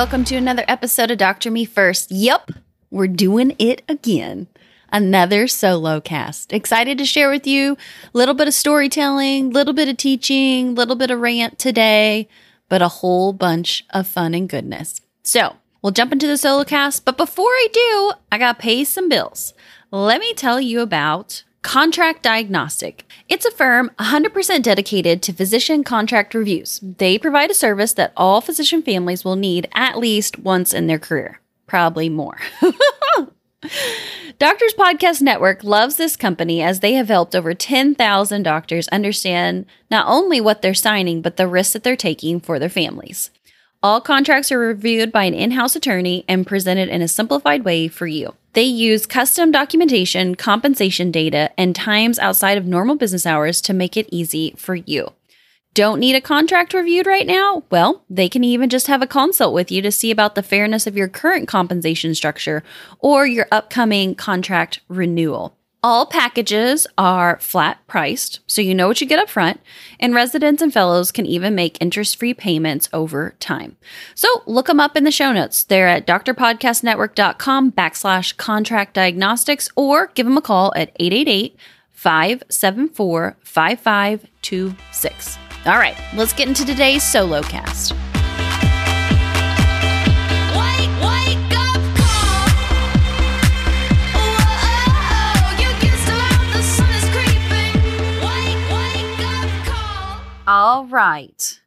welcome to another episode of Doctor Me First. Yep, we're doing it again. Another solo cast. Excited to share with you a little bit of storytelling, a little bit of teaching, a little bit of rant today, but a whole bunch of fun and goodness. So, we'll jump into the solo cast, but before I do, I got to pay some bills. Let me tell you about Contract Diagnostic. It's a firm 100% dedicated to physician contract reviews. They provide a service that all physician families will need at least once in their career, probably more. Doctors Podcast Network loves this company as they have helped over 10,000 doctors understand not only what they're signing, but the risks that they're taking for their families. All contracts are reviewed by an in house attorney and presented in a simplified way for you. They use custom documentation, compensation data, and times outside of normal business hours to make it easy for you. Don't need a contract reviewed right now? Well, they can even just have a consult with you to see about the fairness of your current compensation structure or your upcoming contract renewal. All packages are flat priced, so you know what you get up front, and residents and fellows can even make interest free payments over time. So look them up in the show notes. They're at drpodcastnetwork.com backslash contract diagnostics or give them a call at 888 574 5526. All right, let's get into today's solo cast. All right.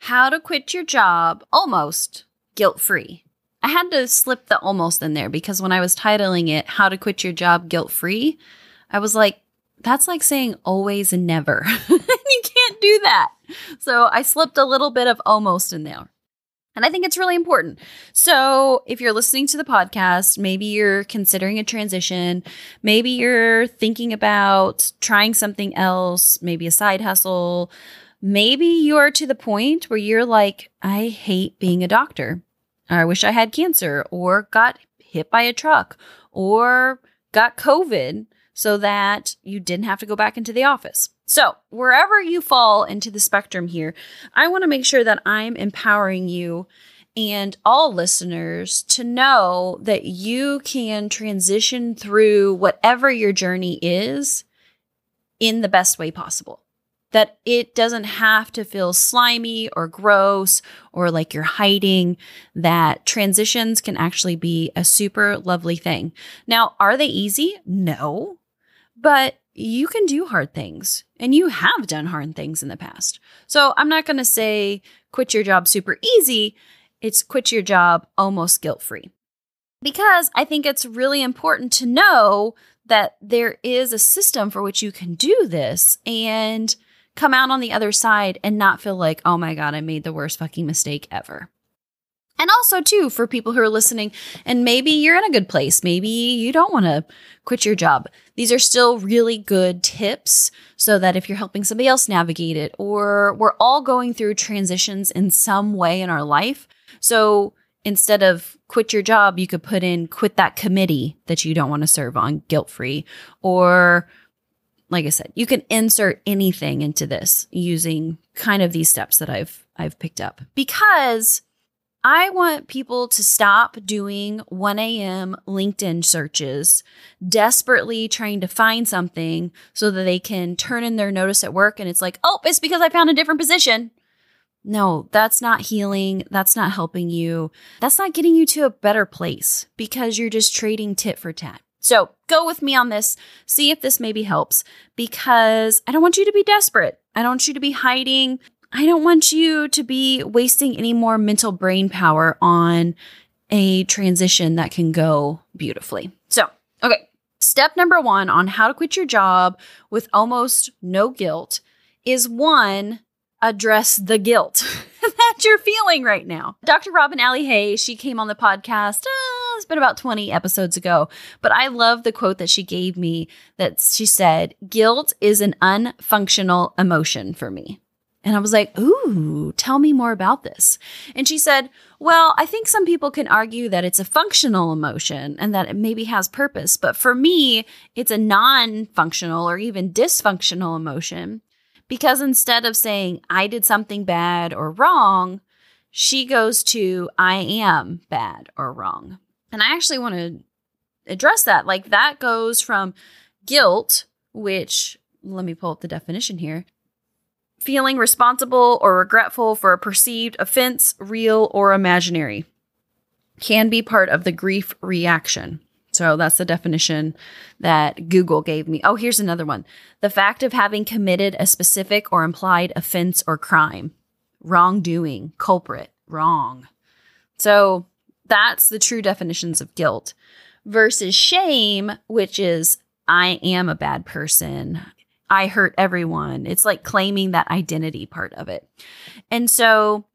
How to quit your job almost guilt free. I had to slip the almost in there because when I was titling it, How to Quit Your Job Guilt Free, I was like, that's like saying always and never. you can't do that. So I slipped a little bit of almost in there. And I think it's really important. So, if you're listening to the podcast, maybe you're considering a transition, maybe you're thinking about trying something else, maybe a side hustle, maybe you're to the point where you're like, I hate being a doctor. I wish I had cancer or got hit by a truck or got COVID so that you didn't have to go back into the office. So, wherever you fall into the spectrum here, I want to make sure that I'm empowering you and all listeners to know that you can transition through whatever your journey is in the best way possible. That it doesn't have to feel slimy or gross or like you're hiding, that transitions can actually be a super lovely thing. Now, are they easy? No, but you can do hard things and you have done hard things in the past. So I'm not going to say quit your job super easy. It's quit your job almost guilt free. Because I think it's really important to know that there is a system for which you can do this and come out on the other side and not feel like, oh my God, I made the worst fucking mistake ever. And also, too, for people who are listening, and maybe you're in a good place, maybe you don't want to quit your job. These are still really good tips so that if you're helping somebody else navigate it, or we're all going through transitions in some way in our life. So instead of quit your job, you could put in quit that committee that you don't want to serve on guilt free, or like I said, you can insert anything into this using kind of these steps that I've I've picked up because I want people to stop doing 1 a.m. LinkedIn searches, desperately trying to find something so that they can turn in their notice at work and it's like, oh, it's because I found a different position. No, that's not healing. That's not helping you. That's not getting you to a better place because you're just trading tit for tat. So go with me on this. See if this maybe helps because I don't want you to be desperate. I don't want you to be hiding. I don't want you to be wasting any more mental brain power on a transition that can go beautifully. So, okay, step number one on how to quit your job with almost no guilt is one, address the guilt that you're feeling right now. Dr. Robin Allie Hay, she came on the podcast. Uh, it's been about 20 episodes ago, but I love the quote that she gave me that she said, Guilt is an unfunctional emotion for me. And I was like, Ooh, tell me more about this. And she said, Well, I think some people can argue that it's a functional emotion and that it maybe has purpose. But for me, it's a non functional or even dysfunctional emotion because instead of saying, I did something bad or wrong, she goes to I am bad or wrong. And I actually want to address that. Like that goes from guilt, which let me pull up the definition here feeling responsible or regretful for a perceived offense, real or imaginary, can be part of the grief reaction. So that's the definition that Google gave me. Oh, here's another one the fact of having committed a specific or implied offense or crime, wrongdoing, culprit, wrong. So that's the true definitions of guilt versus shame, which is I am a bad person. I hurt everyone. It's like claiming that identity part of it. And so,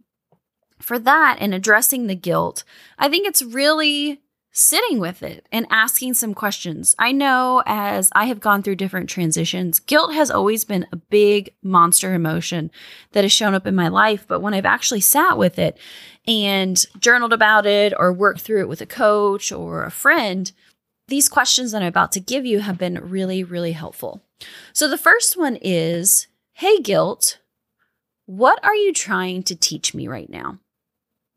for that and addressing the guilt, I think it's really sitting with it and asking some questions. I know as I have gone through different transitions, guilt has always been a big monster emotion that has shown up in my life. But when I've actually sat with it and journaled about it or worked through it with a coach or a friend, these questions that I'm about to give you have been really, really helpful. So the first one is Hey, guilt, what are you trying to teach me right now?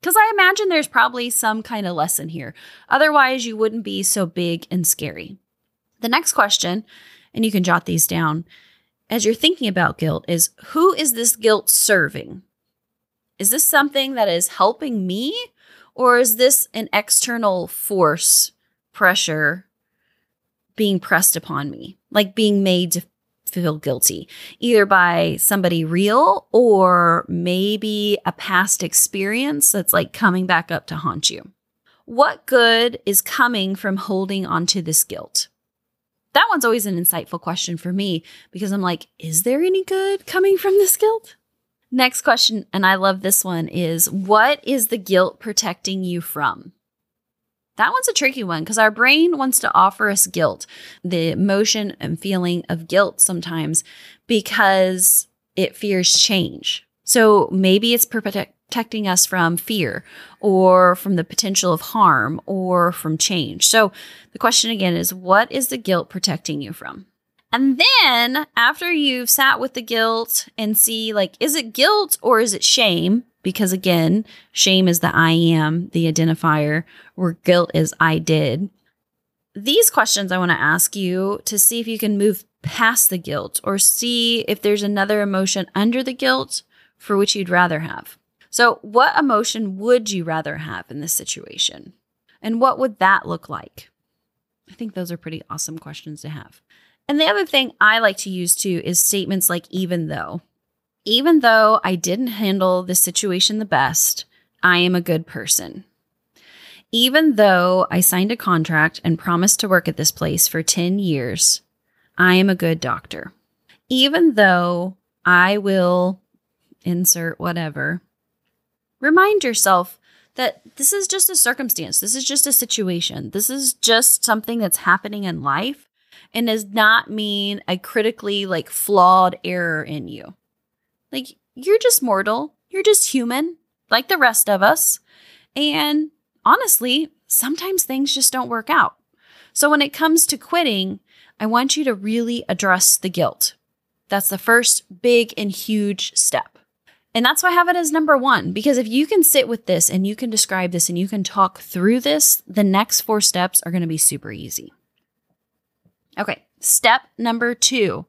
Because I imagine there's probably some kind of lesson here. Otherwise, you wouldn't be so big and scary. The next question, and you can jot these down as you're thinking about guilt, is Who is this guilt serving? Is this something that is helping me, or is this an external force pressure being pressed upon me, like being made to feel guilty, either by somebody real or maybe a past experience that's like coming back up to haunt you. What good is coming from holding onto this guilt? That one's always an insightful question for me because I'm like, is there any good coming from this guilt? Next question, and I love this one, is what is the guilt protecting you from? That one's a tricky one because our brain wants to offer us guilt, the emotion and feeling of guilt sometimes because it fears change. So maybe it's protecting us from fear or from the potential of harm or from change. So the question again is what is the guilt protecting you from? And then after you've sat with the guilt and see like is it guilt or is it shame? Because again, shame is the I am, the identifier, where guilt is I did. These questions I want to ask you to see if you can move past the guilt or see if there's another emotion under the guilt for which you'd rather have. So, what emotion would you rather have in this situation? And what would that look like? I think those are pretty awesome questions to have. And the other thing I like to use too is statements like even though even though I didn't handle this situation the best, I am a good person. Even though I signed a contract and promised to work at this place for 10 years, I am a good doctor. Even though I will insert whatever, remind yourself that this is just a circumstance. This is just a situation. This is just something that's happening in life and does not mean a critically like flawed error in you. Like, you're just mortal. You're just human, like the rest of us. And honestly, sometimes things just don't work out. So when it comes to quitting, I want you to really address the guilt. That's the first big and huge step. And that's why I have it as number one, because if you can sit with this and you can describe this and you can talk through this, the next four steps are going to be super easy. Okay, step number two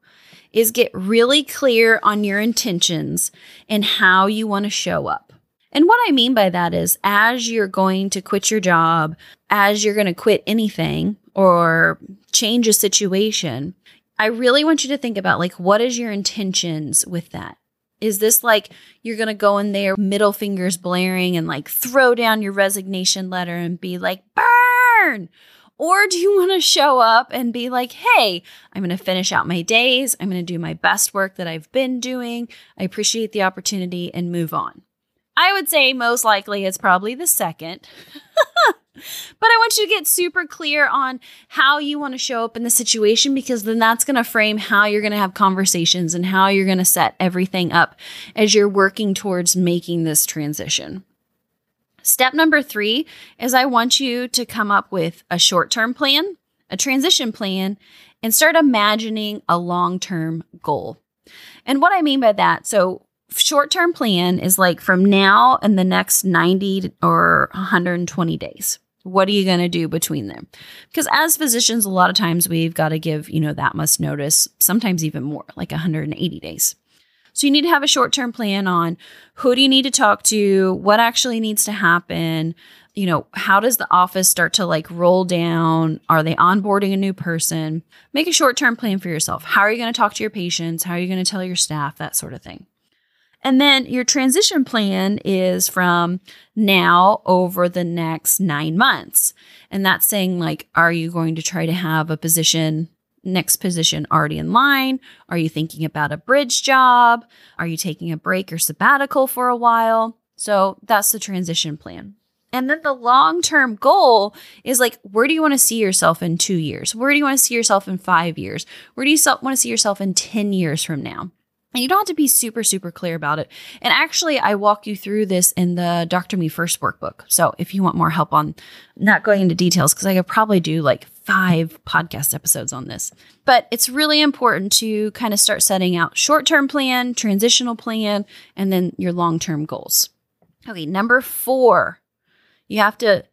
is get really clear on your intentions and how you want to show up. And what I mean by that is, as you're going to quit your job, as you're going to quit anything or change a situation, I really want you to think about like, what is your intentions with that? Is this like you're going to go in there, middle fingers blaring, and like throw down your resignation letter and be like, burn? Or do you want to show up and be like, hey, I'm going to finish out my days. I'm going to do my best work that I've been doing. I appreciate the opportunity and move on. I would say most likely it's probably the second. but I want you to get super clear on how you want to show up in the situation because then that's going to frame how you're going to have conversations and how you're going to set everything up as you're working towards making this transition. Step number three is I want you to come up with a short term plan, a transition plan, and start imagining a long term goal. And what I mean by that, so short term plan is like from now and the next 90 or 120 days. What are you going to do between them? Because as physicians, a lot of times we've got to give, you know, that much notice, sometimes even more, like 180 days. So you need to have a short term plan on who do you need to talk to, what actually needs to happen, you know, how does the office start to like roll down? Are they onboarding a new person? Make a short term plan for yourself. How are you going to talk to your patients? How are you going to tell your staff? That sort of thing. And then your transition plan is from now over the next nine months. And that's saying, like, are you going to try to have a position, next position already in line? Are you thinking about a bridge job? Are you taking a break or sabbatical for a while? So that's the transition plan. And then the long term goal is like, where do you want to see yourself in two years? Where do you want to see yourself in five years? Where do you want to see yourself in 10 years from now? And you don't have to be super, super clear about it. And actually, I walk you through this in the Doctor Me First workbook. So if you want more help on not going into details, because I could probably do like five podcast episodes on this. But it's really important to kind of start setting out short term plan, transitional plan, and then your long term goals. Okay, number four, you have to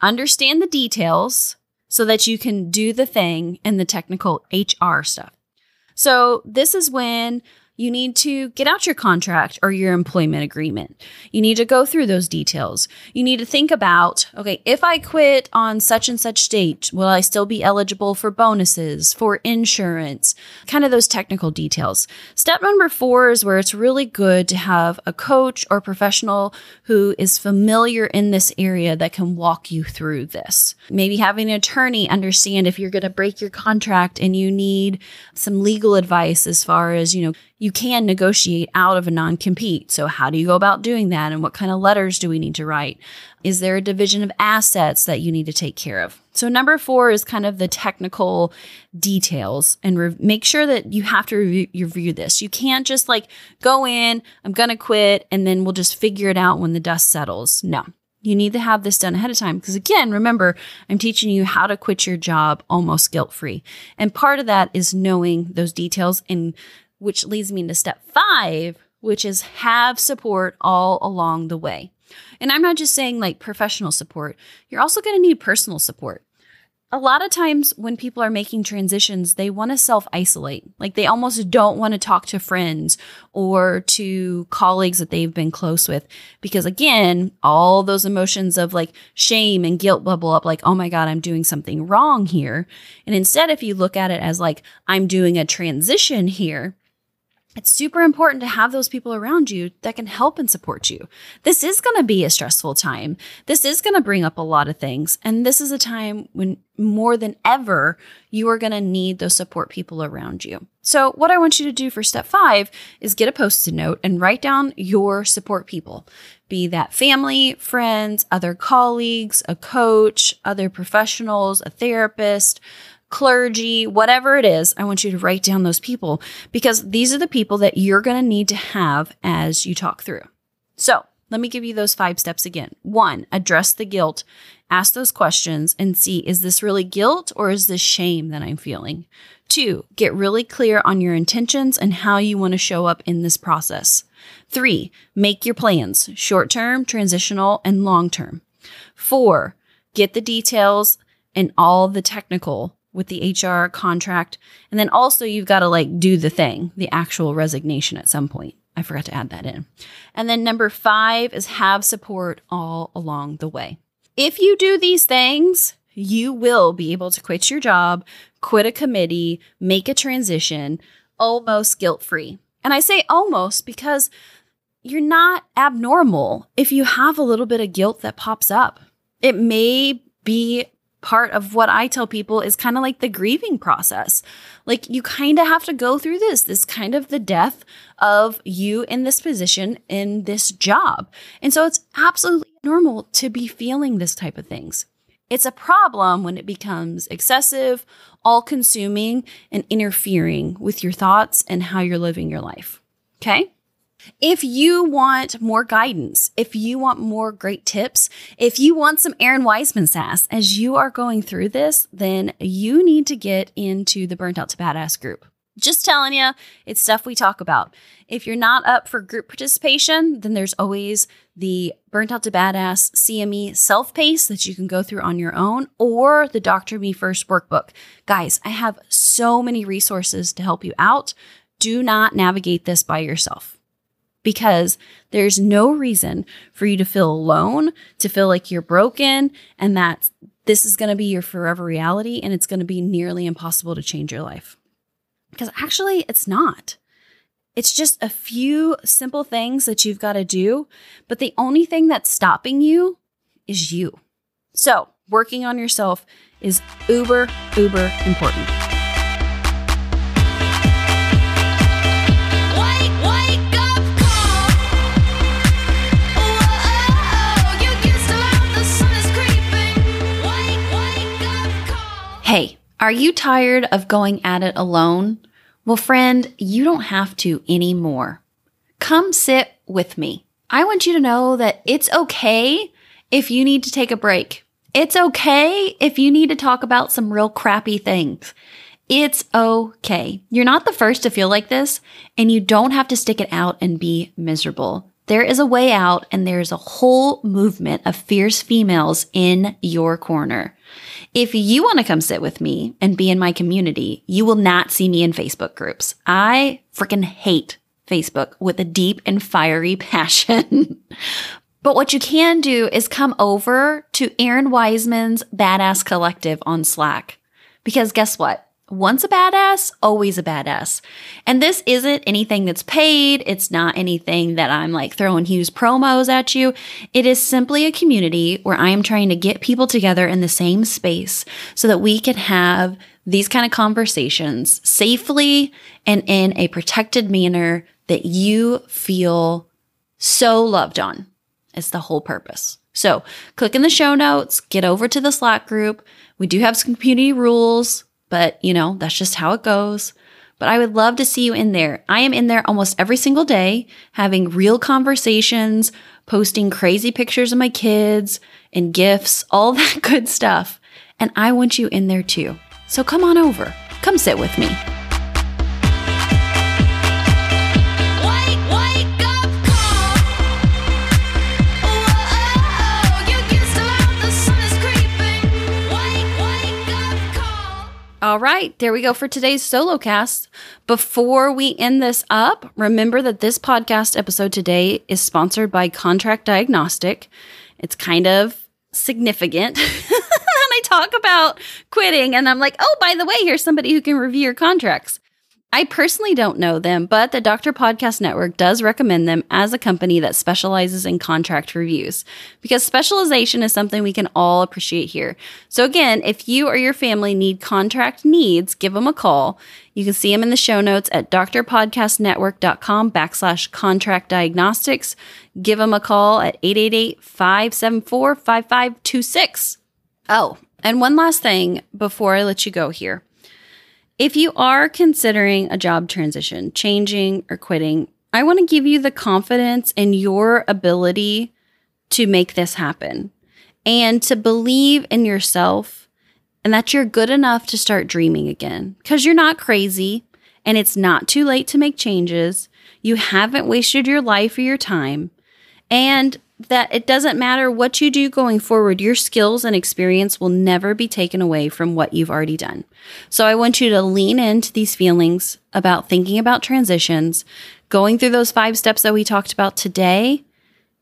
understand the details so that you can do the thing and the technical HR stuff. So, this is when you need to get out your contract or your employment agreement. You need to go through those details. You need to think about okay, if I quit on such and such date, will I still be eligible for bonuses, for insurance, kind of those technical details. Step number four is where it's really good to have a coach or professional who is familiar in this area that can walk you through this. Maybe having an attorney understand if you're going to break your contract and you need some legal advice as far as, you know, you can negotiate out of a non compete. So, how do you go about doing that? And what kind of letters do we need to write? Is there a division of assets that you need to take care of? So, number four is kind of the technical details and re- make sure that you have to review, review this. You can't just like go in, I'm going to quit, and then we'll just figure it out when the dust settles. No. You need to have this done ahead of time because, again, remember, I'm teaching you how to quit your job almost guilt free. And part of that is knowing those details and which leads me into step five, which is have support all along the way. And I'm not just saying like professional support, you're also going to need personal support. A lot of times when people are making transitions, they want to self isolate. Like they almost don't want to talk to friends or to colleagues that they've been close with. Because again, all those emotions of like shame and guilt bubble up like, oh my God, I'm doing something wrong here. And instead, if you look at it as like, I'm doing a transition here, it's super important to have those people around you that can help and support you. This is going to be a stressful time. This is going to bring up a lot of things. And this is a time when more than ever, you are going to need those support people around you. So, what I want you to do for step five is get a post it note and write down your support people be that family, friends, other colleagues, a coach, other professionals, a therapist clergy, whatever it is, I want you to write down those people because these are the people that you're going to need to have as you talk through. So let me give you those five steps again. One, address the guilt, ask those questions and see is this really guilt or is this shame that I'm feeling? Two, get really clear on your intentions and how you want to show up in this process. Three, make your plans short term, transitional, and long term. Four, get the details and all the technical with the HR contract. And then also you've got to like do the thing, the actual resignation at some point. I forgot to add that in. And then number five is have support all along the way. If you do these things, you will be able to quit your job, quit a committee, make a transition almost guilt free. And I say almost because you're not abnormal if you have a little bit of guilt that pops up. It may be part of what I tell people is kind of like the grieving process. Like you kind of have to go through this, this kind of the death of you in this position in this job. And so it's absolutely normal to be feeling this type of things. It's a problem when it becomes excessive, all consuming, and interfering with your thoughts and how you're living your life. Okay? If you want more guidance, if you want more great tips, if you want some Errin Weisman sass as you are going through this, then you need to get into the Burnt Out to Badass group. Just telling you, it's stuff we talk about. If you're not up for group participation, then there's always the Burnt Out to Badass CME self pace that you can go through on your own or the Doctor Me First workbook. Guys, I have so many resources to help you out. Do not navigate this by yourself because there's no reason for you to feel alone, to feel like you're broken, and that this is going to be your forever reality and it's going to be nearly impossible to change your life. Because actually, it's not. It's just a few simple things that you've got to do, but the only thing that's stopping you is you. So, working on yourself is uber, uber important. Are you tired of going at it alone? Well, friend, you don't have to anymore. Come sit with me. I want you to know that it's okay if you need to take a break. It's okay if you need to talk about some real crappy things. It's okay. You're not the first to feel like this, and you don't have to stick it out and be miserable. There is a way out, and there's a whole movement of fierce females in your corner. If you want to come sit with me and be in my community, you will not see me in Facebook groups. I freaking hate Facebook with a deep and fiery passion. but what you can do is come over to Errin Weisman's Badass Collective on Slack. Because guess what? Once a badass, always a badass. And this isn't anything that's paid. It's not anything that I'm like throwing huge promos at you. It is simply a community where I am trying to get people together in the same space so that we can have these kind of conversations safely and in a protected manner that you feel so loved on. It's the whole purpose. So click in the show notes, get over to the Slack group. We do have some community rules, but you know, that's just how it goes. But I would love to see you in there. I am in there almost every single day, having real conversations, posting crazy pictures of my kids and gifts, all that good stuff. And I want you in there too. So come on over. Come sit with me. All right, there we go for today's solo cast. Before we end this up, remember that this podcast episode today is sponsored by Contract Diagnostic. It's kind of significant. and I talk about quitting, and I'm like, oh, by the way, here's somebody who can review your contracts. I personally don't know them, but the Doctor Podcast Network does recommend them as a company that specializes in contract reviews because specialization is something we can all appreciate here. So again, if you or your family need contract needs, give them a call. You can see them in the show notes at drpodcastnetwork.com backslash contract diagnostics. Give them a call at 888-574-5526. Oh, and one last thing before I let you go here. If you are considering a job transition, changing or quitting, I want to give you the confidence in your ability to make this happen and to believe in yourself and that you're good enough to start dreaming again because you're not crazy and it's not too late to make changes. You haven't wasted your life or your time. And that it doesn't matter what you do going forward, your skills and experience will never be taken away from what you've already done. So I want you to lean into these feelings about thinking about transitions, going through those five steps that we talked about today,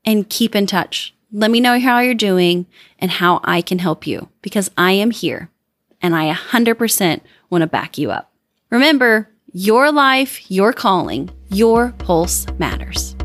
and keep in touch. Let me know how you're doing and how I can help you because I am here and I 100% want to back you up. Remember, your life, your calling, your pulse matters.